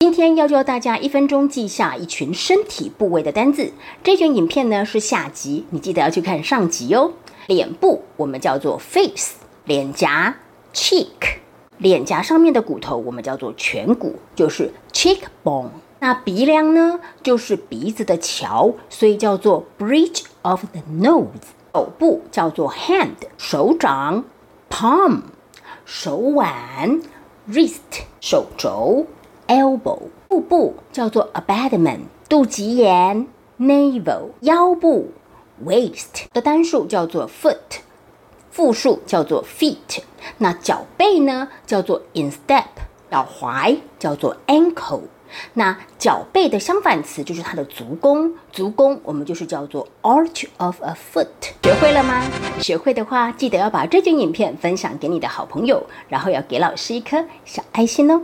今天要教大家一分钟记下一群身体部位的单字。这卷影片呢是下集，你记得要去看上集哦。脸部我们叫做 face，脸颊 cheek，脸颊上面的骨头我们叫做颧骨，就是 cheekbone。那鼻梁呢，就是鼻子的桥，所以叫做 bridge of the nose。手部叫做 hand，手掌 palm，手腕 wrist，手肘 elbow。腹部叫做 abdomen，肚脐眼 navel。腰部 waist 的单数叫做 foot，复数叫做 feet。那脚背呢，叫做 instep，脚踝叫做 ankle。那脚背的相反词就是它的足弓，足弓我们就是叫做 arch of a foot。学会了吗？学会的话，记得要把这卷影片分享给你的好朋友，然后要给老师一颗小爱心哦。